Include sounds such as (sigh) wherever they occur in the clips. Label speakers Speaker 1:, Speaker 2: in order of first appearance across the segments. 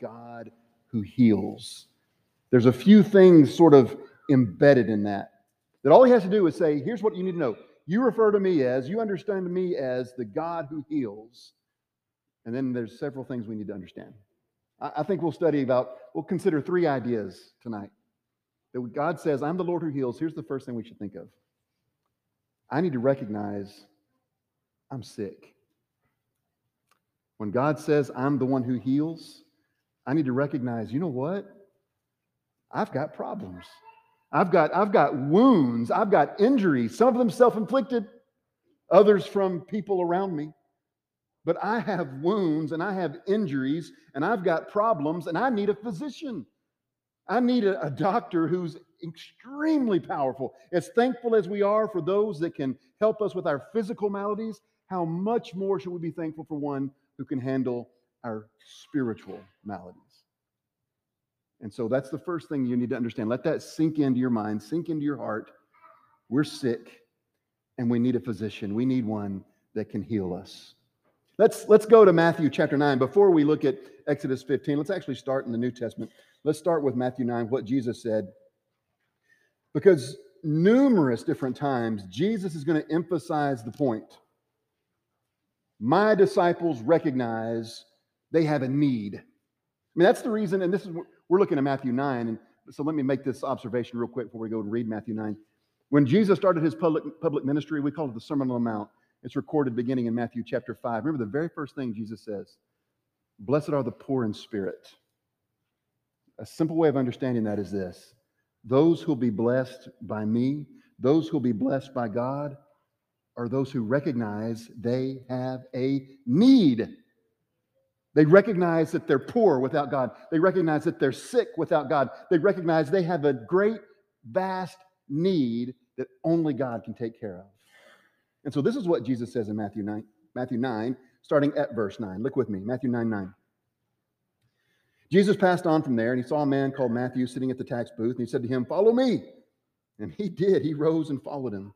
Speaker 1: God who heals. There's a few things sort of embedded in that. That all he has to do is say, here's what you need to know. You refer to me as, you understand me as the God who heals. And then there's several things we need to understand. I, I think we'll study about, we'll consider three ideas tonight. That God says, I'm the Lord who heals. Here's the first thing we should think of I need to recognize I'm sick. When God says, I'm the one who heals, I need to recognize, you know what? I've got problems. I've got, I've got wounds. I've got injuries, some of them self inflicted, others from people around me. But I have wounds and I have injuries and I've got problems and I need a physician. I need a, a, doctor who's extremely powerful. As thankful as we are for those that can help us with our physical maladies, how much more should we be thankful for one who can handle our spiritual maladies? And so that's the first thing you need to understand. Let that sink into your mind, sink into your heart. We're sick and we need a physician. We need one that can heal us. Let's, let's go to Matthew chapter 9. Before we look at Exodus 15, let's actually start in the New Testament. Let's start with Matthew 9, what Jesus said. Because numerous different times, Jesus is going to emphasize the point. My disciples recognize they have a need. I mean, that's the reason, and this is we're looking at Matthew 9. And so let me make this observation real quick before we go and read Matthew 9. When Jesus started his public, public ministry, we call it the Sermon on the Mount. It's recorded beginning in Matthew chapter 5. Remember the very first thing Jesus says Blessed are the poor in spirit. A simple way of understanding that is this those who'll be blessed by me, those who'll be blessed by God, are those who recognize they have a need. They recognize that they're poor without God. They recognize that they're sick without God. They recognize they have a great, vast need that only God can take care of. And so this is what Jesus says in Matthew 9, Matthew 9, starting at verse 9. Look with me, Matthew 9 9. Jesus passed on from there, and he saw a man called Matthew sitting at the tax booth, and he said to him, Follow me. And he did. He rose and followed him.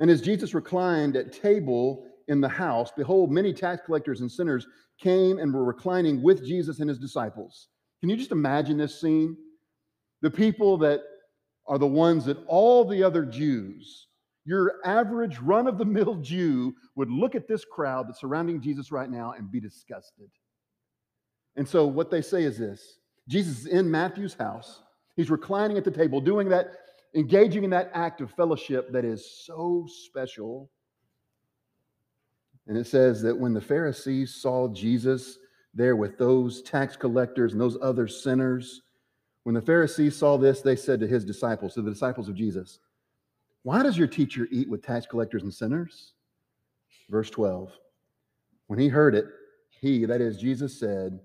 Speaker 1: And as Jesus reclined at table in the house, behold, many tax collectors and sinners came and were reclining with Jesus and his disciples. Can you just imagine this scene? The people that are the ones that all the other Jews, your average run of the mill (laughs) Jew, would look at this crowd that's surrounding Jesus right now and be disgusted. And so what they say is this Jesus is in Matthew's house. He's reclining at the table, doing that, engaging in that act of fellowship that is so special and it says that when the Pharisees saw Jesus there with those tax collectors and those other sinners, when the Pharisees saw this, they said to his disciples, to the disciples of Jesus, Why does your teacher eat with tax collectors and sinners? Verse 12. When he heard it, he, that is Jesus, said,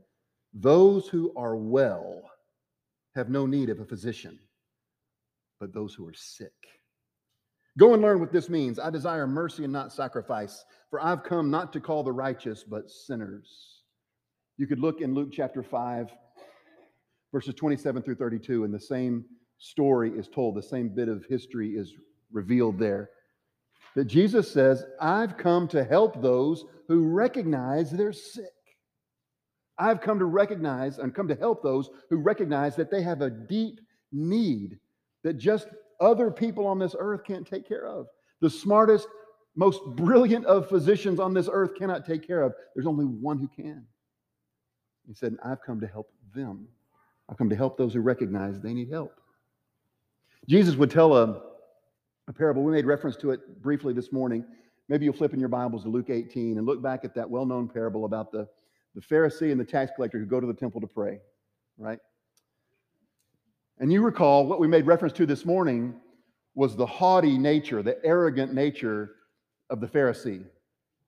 Speaker 1: Those who are well have no need of a physician, but those who are sick. Go and learn what this means. I desire mercy and not sacrifice, for I've come not to call the righteous, but sinners. You could look in Luke chapter 5, verses 27 through 32, and the same story is told, the same bit of history is revealed there. That Jesus says, I've come to help those who recognize they're sick. I've come to recognize and come to help those who recognize that they have a deep need that just other people on this earth can't take care of. The smartest, most brilliant of physicians on this earth cannot take care of. There's only one who can. He said, I've come to help them. I've come to help those who recognize they need help. Jesus would tell a, a parable. We made reference to it briefly this morning. Maybe you'll flip in your Bibles to Luke 18 and look back at that well known parable about the, the Pharisee and the tax collector who go to the temple to pray, right? And you recall what we made reference to this morning was the haughty nature, the arrogant nature of the Pharisee.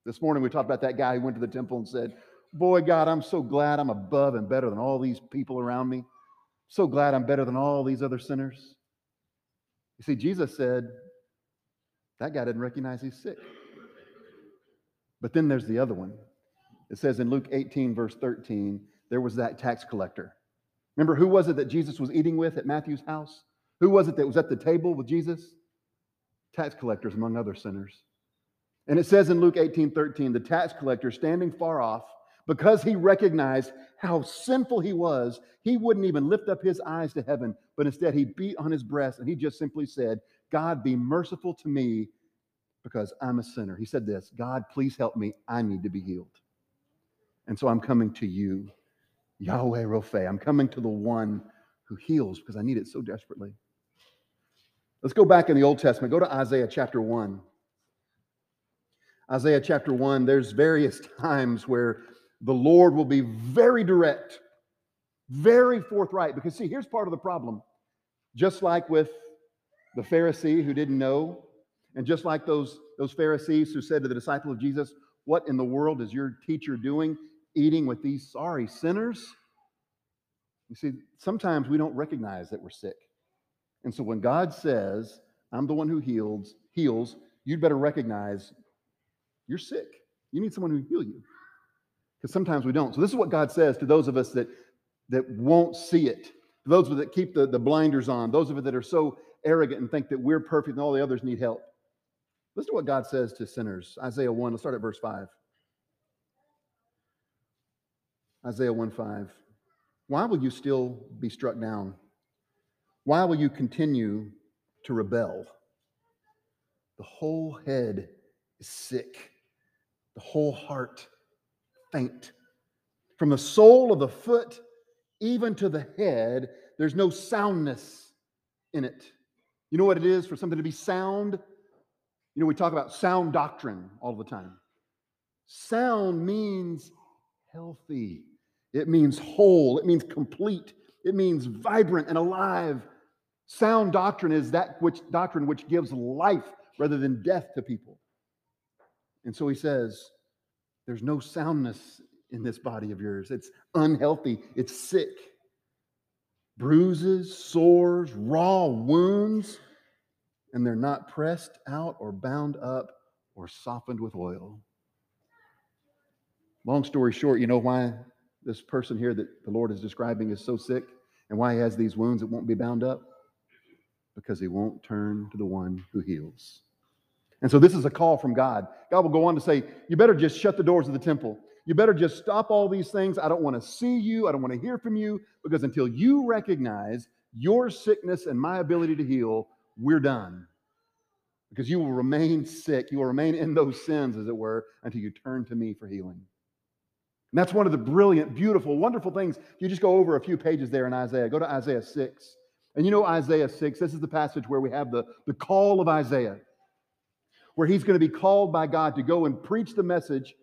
Speaker 1: This morning we talked about that guy who went to the temple and said, Boy, God, I'm so glad I'm above and better than all these people around me. So glad I'm better than all these other sinners. You see, Jesus said, That guy didn't recognize he's sick. But then there's the other one. It says in Luke 18, verse 13, there was that tax collector Remember, who was it that Jesus was eating with at Matthew's house? Who was it that was at the table with Jesus? Tax collectors, among other sinners. And it says in Luke 18 13, the tax collector standing far off Because he recognized how sinful he was, he wouldn't even lift up his eyes to heaven, but instead he beat on his breast and he just simply said, God, be merciful to me because I'm a sinner. He said this God, please help me. I need to be healed. And so I'm coming to you, Yahweh Rophe. I'm coming to the one who heals because I need it so desperately. Let's go back in the Old Testament. Go to Isaiah chapter 1. Isaiah chapter 1, there's various (laughs) times where the Lord will be very direct, very forthright. Because, see, here's part of the problem. Just like with the Pharisee who didn't know, and just like those, those Pharisees who said to the disciple of Jesus, What in the world is your teacher doing eating with these sorry sinners? You see, sometimes we don't recognize that we're sick. And so when God says, I'm the one who heals, heals, you'd better recognize you're sick. You need someone who heal you. Because sometimes we don't. So this is what God says to those of us that that won't see it. Those of us that keep the, the blinders on, those of us that are so arrogant and think that we're perfect and all the others need help. Listen to what God says to sinners. Isaiah 1, let's start at verse 5. Isaiah 1 5. Why will you still be struck down? Why will you continue to rebel? The whole head is sick, the whole heart faint. From the sole of the foot even to the head, there's no soundness in it. You know what it is for something to be sound? You know, we talk about sound doctrine all the time. Sound means healthy, it means whole, it means complete, it means vibrant and alive. Sound doctrine is that which doctrine which gives life rather than death to people. And so he says, There's no soundness in this body of yours. It's unhealthy, it's sick. Bruises, sores, raw wounds and they're not pressed out or bound up or softened with oil. Long story short, you know why this person here that the Lord is describing is so sick and why he has these wounds that won't be bound up? Because he won't turn to the one who heals. And so this is a call from God. God will go on to say, You better just shut the doors of the temple. You better just stop all these things. I don't want to see you. I don't want to hear from you because until you recognize your sickness and my ability to heal, we're done. Because you will remain sick. You will remain in those sins, as it were, until you turn to me for healing. And that's one of the brilliant, beautiful, wonderful things. You just go over a few pages there in Isaiah. Go to Isaiah 6. And you know Isaiah 6, this is the passage where we have the, the call of Isaiah, where he's going to be called by God to go and preach the message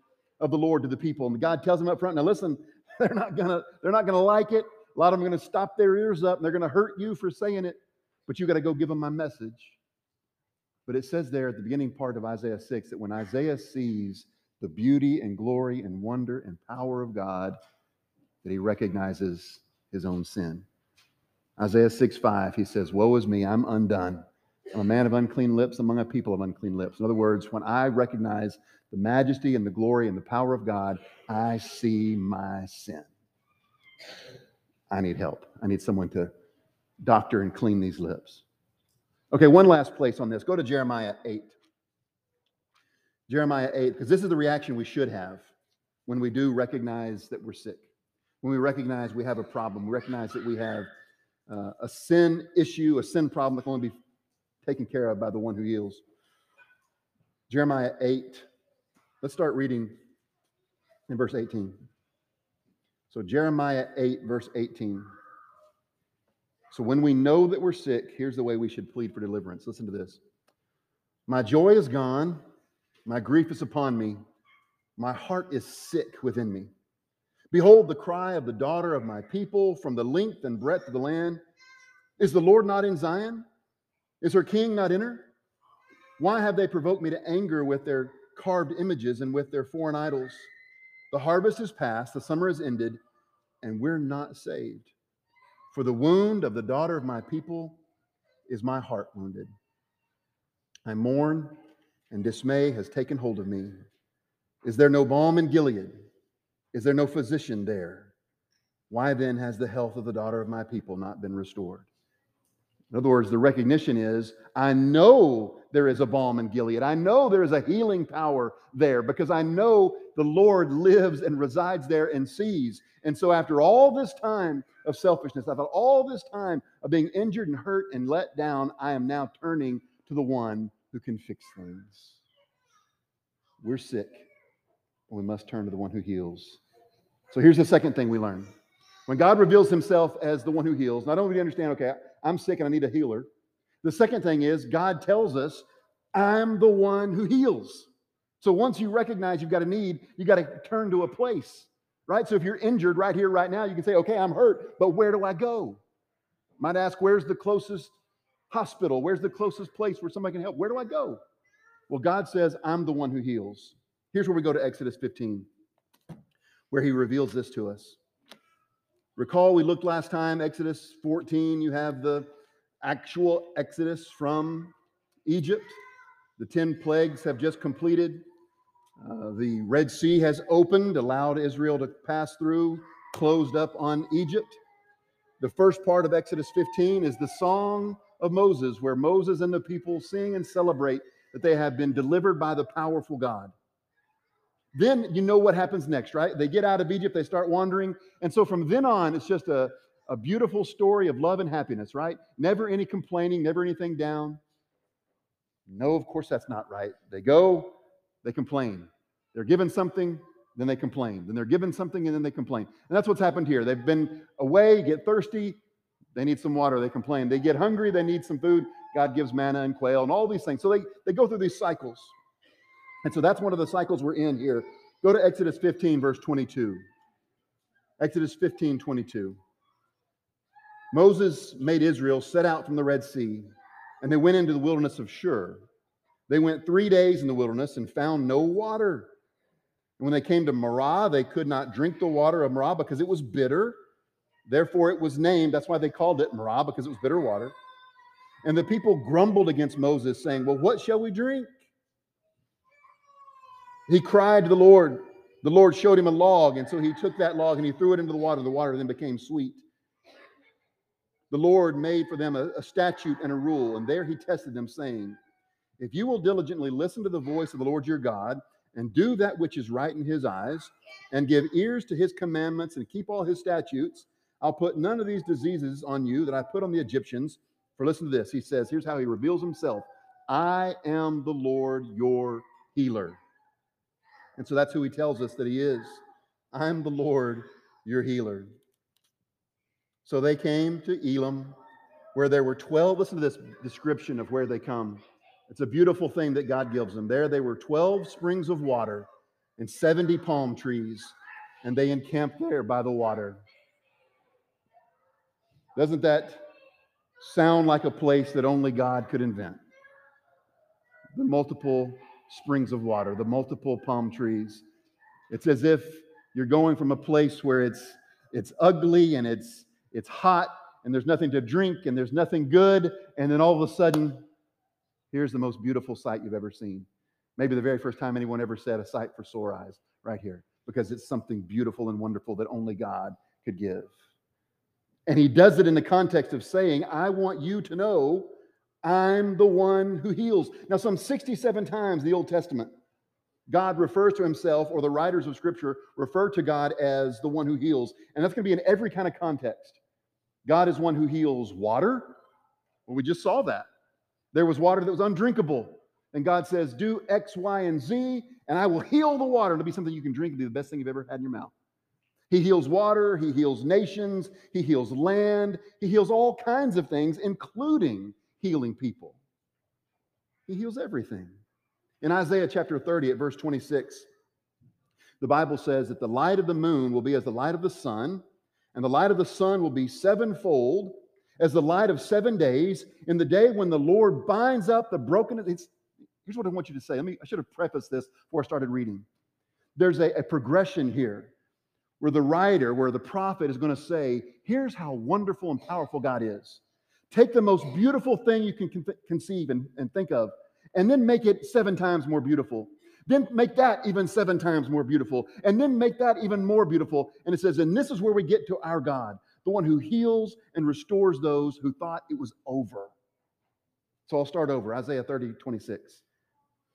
Speaker 1: of the Lord to the people. And God tells him up front, now listen, (laughs) they're not gonna, they're not gonna like it. A lot of them are gonna stop their ears up and they're gonna hurt you for saying it but you got to go give them my message. But it says there at the beginning part of Isaiah 6 that when Isaiah sees the beauty and glory and wonder and power of God, that he recognizes his own sin. Isaiah 6 5, he says, Woe is me, I'm undone. I'm a man of unclean lips among a people of unclean lips. In other words, when I recognize the majesty and the glory and the power of God, I see my sin. I need help. I need someone to doctor and clean these lips. Okay, one last place on this. Go to Jeremiah 8. Jeremiah 8, because this is the reaction we should have when we do recognize that we're sick, when we recognize we have a problem, we recognize that we have uh, a sin issue, a sin problem that can only be taken care of by the one who heals. Jeremiah 8, let's start reading in verse 18. So, Jeremiah 8, verse 18. So when we know that we're sick, here's the way we should plead for deliverance. Listen to this. My joy is gone, my grief is upon me, my heart is sick within me. Behold, the cry of the daughter of my people from the length and breadth of the land. Is the Lord not in Zion? Is her king not in her? Why have they provoked me to anger with their carved images and with their foreign idols? The harvest is past, the summer is ended, and we're not saved. For the wound of the daughter of my people is my heart wounded. I mourn, and dismay has taken hold of me. Is there no balm in Gilead? Is there no physician there? Why then has the health of the daughter of my people not been restored? In other words, the recognition is I know there is a balm in Gilead. I know there is a healing power there because I know the Lord lives and resides there and sees. And so, after all this time of selfishness, after all this time of being injured and hurt and let down, I am now turning to the one who can fix things. We're sick, and we must turn to the one who heals. So, here's the second thing we learn. When God reveals himself as the one who heals, not only do we understand, okay, I'm sick and I need a healer. The second thing is God tells us, I'm the one who heals. So once you recognize you've got a need, you got to turn to a place, right? So if you're injured right here, right now, you can say, okay, I'm hurt, but where do I go? Might ask, where's the closest hospital? Where's the closest place where somebody can help? Where do I go? Well, God says, I'm the one who heals. Here's where we go to Exodus 15, where he reveals this to us. Recall we looked last time, Exodus 14, you have the actual Exodus from Egypt. The 10 plagues have just completed. Uh, the Red Sea has opened, allowed Israel to pass through, closed up on Egypt. The first part of Exodus 15 is the song of Moses, where Moses and the people sing and celebrate that they have been delivered by the powerful God. Then you know what happens next, right? They get out of Egypt, they start wandering. And so from then on, it's just a, a beautiful story of love and happiness, right? Never any complaining, never anything down. No, of course that's not right. They go, they complain. They're given something, then they complain. Then they're given something, and then they complain. And that's what's happened here. They've been away, get thirsty, they need some water, they complain. They get hungry, they need some food. God gives manna and quail and all these things. So they, they go through these cycles. And so that's one of the cycles we're in here. Go to Exodus 15, verse 22. Exodus 15, 22. Moses made Israel set out from the Red Sea, and they went into the wilderness of Shur. They went three days in the wilderness and found no water. And when they came to Marah, they could not drink the water of Marah because it was bitter. Therefore, it was named, that's why they called it Marah, because it was bitter water. And the people grumbled against Moses, saying, Well, what shall we drink? He cried to the Lord. The Lord showed him a log, and so he took that log and he threw it into the water. The water then became sweet. The Lord made for them a, a statute and a rule, and there he tested them, saying, If you will diligently listen to the voice of the Lord your God, and do that which is right in his eyes, and give ears to his commandments, and keep all his statutes, I'll put none of these diseases on you that I put on the Egyptians. For listen to this. He says, Here's how he reveals himself I am the Lord your healer. And so that's who he tells us that he is. I'm the Lord your healer. So they came to Elim, where there were 12. Listen to this description of where they come. It's a beautiful thing that God gives them. There they were 12 springs of water and 70 palm trees, and they encamped there by the water. Doesn't that sound like a place that only God could invent? The multiple springs of water, the multiple palm trees. It's as if you're going from a place where it's it's ugly and it's it's hot and there's nothing to drink and there's nothing good and then all of a sudden here's the most beautiful sight you've ever seen. Maybe the very first time anyone ever said a sight for sore eyes right here because it's something beautiful and wonderful that only God could give. And he does it in the context of saying, I want you to know I'm the one who heals. Now, some 67 times in the Old Testament, God refers to himself, or the writers of Scripture refer to God as the one who heals. And that's going to be in every kind of context. God is one who heals water. Well, we just saw that. There was water that was undrinkable. And God says, Do X, Y, and Z, and I will heal the water. It'll be something you can drink. It'll be the best thing you've ever had in your mouth. He heals water, He heals nations, He heals land, He heals all kinds of things, including healing people. He heals everything. In Isaiah chapter 30, at verse 26, the Bible says that the light of the moon will be as the light of the sun, and the light of the sun will be sevenfold as the light of seven days in the day when the Lord binds up the broken. It's, here's what I want you to say. Let me, I should have prefaced this before I started reading. There's a, a progression here where the writer, where the prophet is going to say, here's how wonderful and powerful God is. Take the most beautiful thing you can conceive and, and think of, and then make it seven times more beautiful. Then make that even seven times more beautiful, and then make that even more beautiful. And it says, and this is where we get to our God, the one who heals and restores those who thought it was over. So I'll start over Isaiah 30, 26.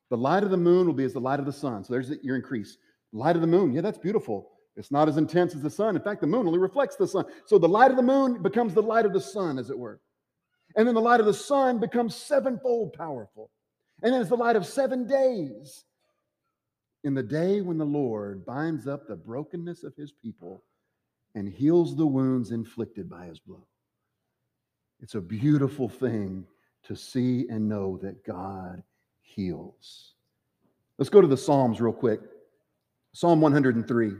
Speaker 1: The light of the moon will be as the light of the sun. So there's your increase. Light of the moon, yeah, that's beautiful. It's not as intense as the sun. In fact, the moon only reflects the sun. So the light of the moon becomes the light of the sun, as it were. And then the light of the sun becomes sevenfold powerful. And then it's the light of seven days. In the day when the Lord binds up the brokenness of his people and heals the wounds inflicted by his blow. It's a beautiful thing to see and know that God heals. Let's go to the Psalms real quick. Psalm 103.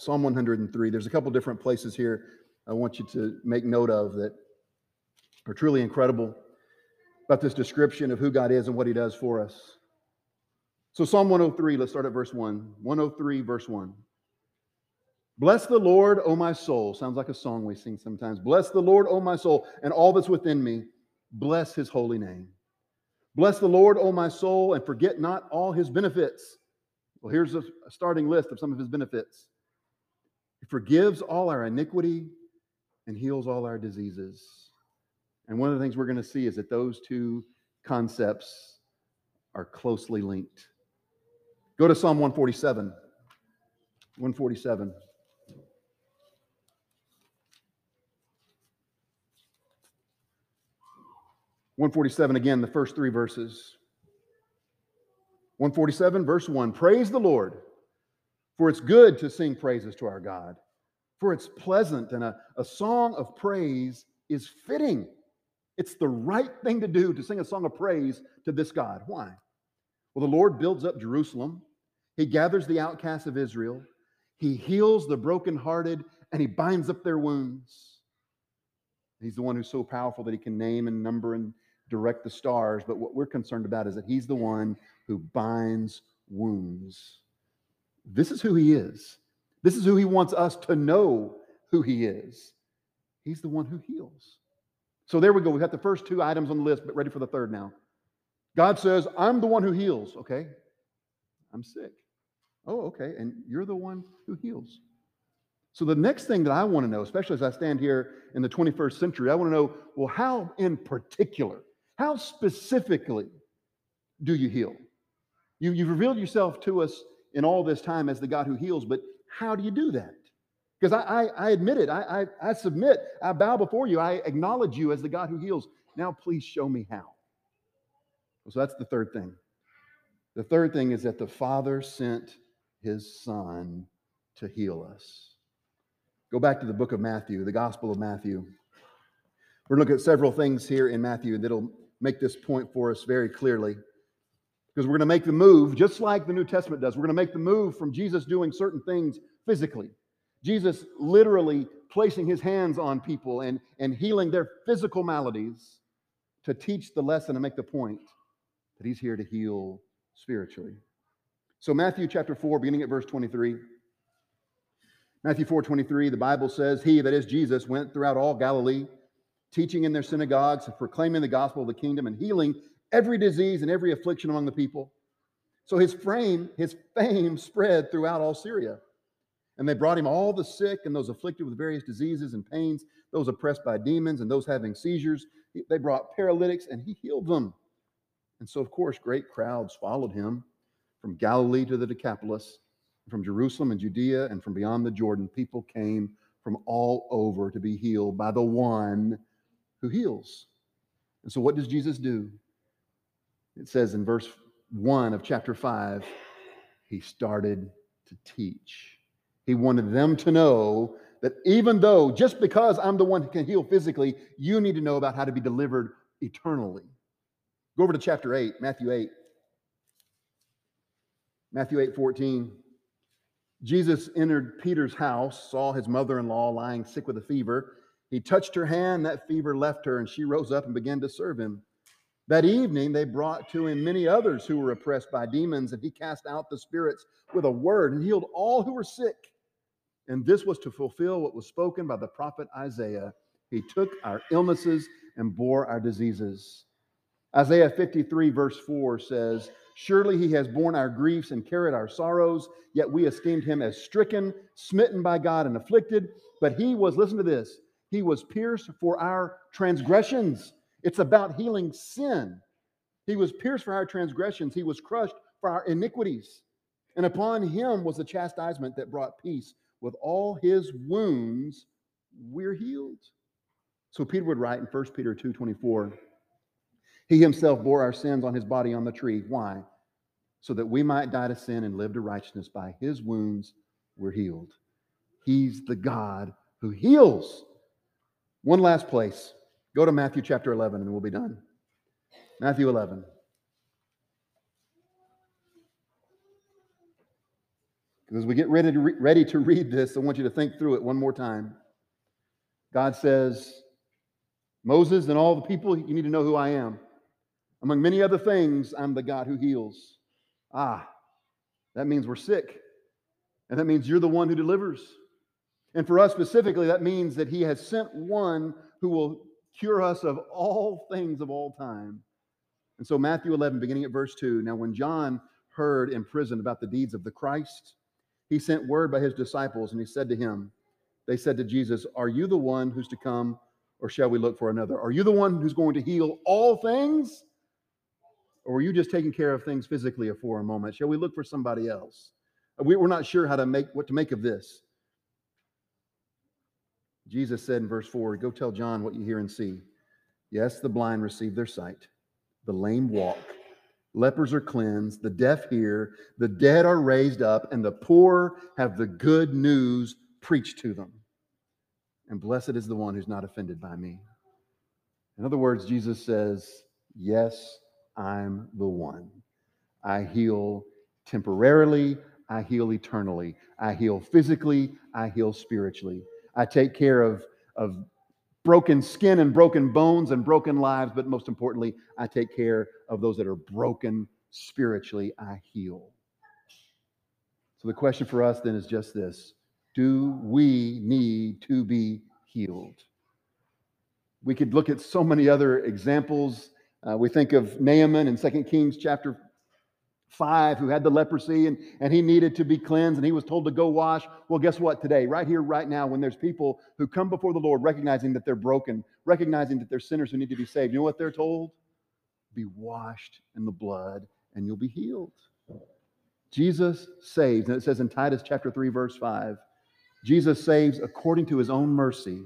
Speaker 1: Psalm 103. There's a couple different places here I want you to make note of that are truly incredible about this description of who God is and what he does for us. So, Psalm 103, let's start at verse 1. 103, verse 1. Bless the Lord, O my soul. Sounds like a song we sing sometimes. Bless the Lord, O my soul, and all that's within me. Bless his holy name. Bless the Lord, O my soul, and forget not all his benefits. Well, here's a starting list of some of his benefits. He forgives all our iniquity and heals all our diseases. And one of the things we're going to see is that those two concepts are closely linked. Go to Psalm 147. 147. One forty-seven again, the first three verses. 147, verse 1 Praise the Lord, for it's good to sing praises to our God, for it's pleasant, and a, a song of praise is fitting. It's the right thing to do to sing a song of praise to this God. Why? Well, the Lord builds up Jerusalem, He gathers the outcasts of Israel, He heals the brokenhearted, and He binds up their wounds. He's the one who's so powerful that He can name and number and direct the stars. But what we're concerned about is that He's the one who binds wounds. This is who He is. This is who He wants us to know who He is. He's the one who heals. So there we go. We've got the first two items on the list, but ready for the third now. God says, I'm the one who heals. Okay. I'm sick. Oh, okay. And you're the one who heals. So the next thing that I want to know, especially as I stand here in the 21st century, I want to know well, how in particular, how specifically do you heal? You, you've revealed yourself to us in all this time as the God who heals, but how do you do that? Because I, I, I, admit it, I, I, I submit, I bow before you, I acknowledge you as the God who heals. Now, please show me how. So that's the third thing. The third thing is that the Father sent his Son to heal us. Go back to the book of Matthew, the Gospel of Matthew. We're looking at several things here in Matthew that'll make this point for us very clearly. Because we're going to make the move, just like the New Testament does. We're going to make the move from Jesus doing certain things physically. Jesus literally placing his hands on people and, and healing their physical maladies to teach the lesson and make the point that he's here to heal spiritually. So, Matthew chapter 4, beginning at verse 23. Matthew 4 23, the Bible says, He, that is Jesus, went throughout all Galilee, teaching in their synagogues, proclaiming the gospel of the kingdom, and healing every disease and every affliction among the people. So his fame, his fame spread throughout all Syria. And they brought him all the sick and those afflicted with various diseases and pains, those oppressed by demons and those having seizures. They brought paralytics and he healed them. And so, of course, great crowds followed him from Galilee to the Decapolis, from Jerusalem and Judea, and from beyond the Jordan. People came from all over to be healed by the one who heals. And so, what does Jesus do? It says in verse 1 of chapter 5, he started to teach. He wanted them to know that even though, just because I'm the one who can heal physically, you need to know about how to be delivered eternally. Go over to chapter 8, Matthew 8. Matthew 8 14. Jesus entered Peter's house, saw his mother in law lying sick with a fever. He touched her hand, that fever left her, and she rose up and began to serve him. That evening, they brought to him many others who were oppressed by demons, and he cast out the spirits with a word and healed all who were sick. And this was to fulfill what was spoken by the prophet Isaiah. He took our illnesses and bore our diseases. Isaiah 53, verse 4 says, Surely he has borne our griefs and carried our sorrows, yet we esteemed him as stricken, smitten by God, and afflicted. But he was, listen to this, he was pierced for our transgressions. It's about healing sin. He was pierced for our transgressions, he was crushed for our iniquities. And upon him was the chastisement that brought peace. With all his wounds, we're healed. So Peter would write in 1 Peter 2:24, he himself bore our sins on his body on the tree. Why? So that we might die to sin and live to righteousness. By his wounds, we're healed. He's the God who heals. One last place. Go to Matthew chapter 11 and we'll be done. Matthew 11. Because as we get ready to, re- ready to read this, I want you to think through it one more time. God says, Moses and all the people, you need to know who I am. Among many other things, I'm the God who heals. Ah, that means we're sick. And that means you're the one who delivers. And for us specifically, that means that He has sent one who will cure us of all things of all time. And so, Matthew 11, beginning at verse 2 Now, when John heard in prison about the deeds of the Christ, he sent word by his disciples, and he said to him, They said to Jesus, Are you the one who's to come, or shall we look for another? Are you the one who's going to heal all things? Or are you just taking care of things physically for a moment? Shall we look for somebody else? We, we're not sure how to make what to make of this. Jesus said in verse 4 Go tell John what you hear and see. Yes, the blind receive their sight, the lame walk, lepers are cleansed, the deaf hear, the dead are raised up, and the poor have the good news preached to them. And blessed is the one who's not offended by me. In other words, Jesus says, Yes, I'm the one. I heal temporarily, I heal eternally. I heal physically, I heal spiritually. I take care of, of broken skin and broken bones and broken lives, but most importantly, I take care of those that are broken spiritually. I heal. So the question for us then is just this Do we need to be healed? We could look at so many other examples. Uh, we think of Naaman in 2 Kings chapter five who had the leprosy and, and he needed to be cleansed and he was told to go wash. Well, guess what? Today, right here, right now, when there's people who come before the Lord recognizing that they're broken, recognizing that they're sinners who need to be saved, you know what they're told? Be washed in the blood and you'll be healed. Jesus saves, and it says in Titus chapter 3, verse 5, Jesus saves according to his own mercy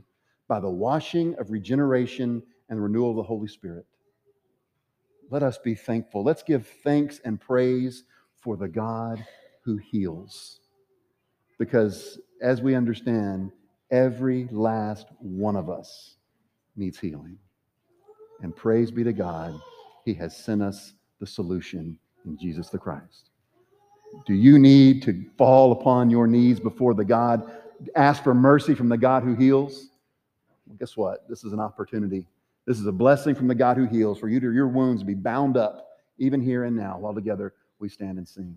Speaker 1: by the washing of regeneration and the renewal of the Holy Spirit let us be thankful. Let's give thanks and praise for the God who heals. Because as we understand, every last one of us needs healing. And praise be to God, He has sent us the solution in Jesus the Christ. Do you need to fall upon your knees before the God, ask for mercy from the God who heals? Well, guess what? This is an opportunity this is a blessing from the God who heals for you to your wounds be bound up, even here and now, while together we stand and sing.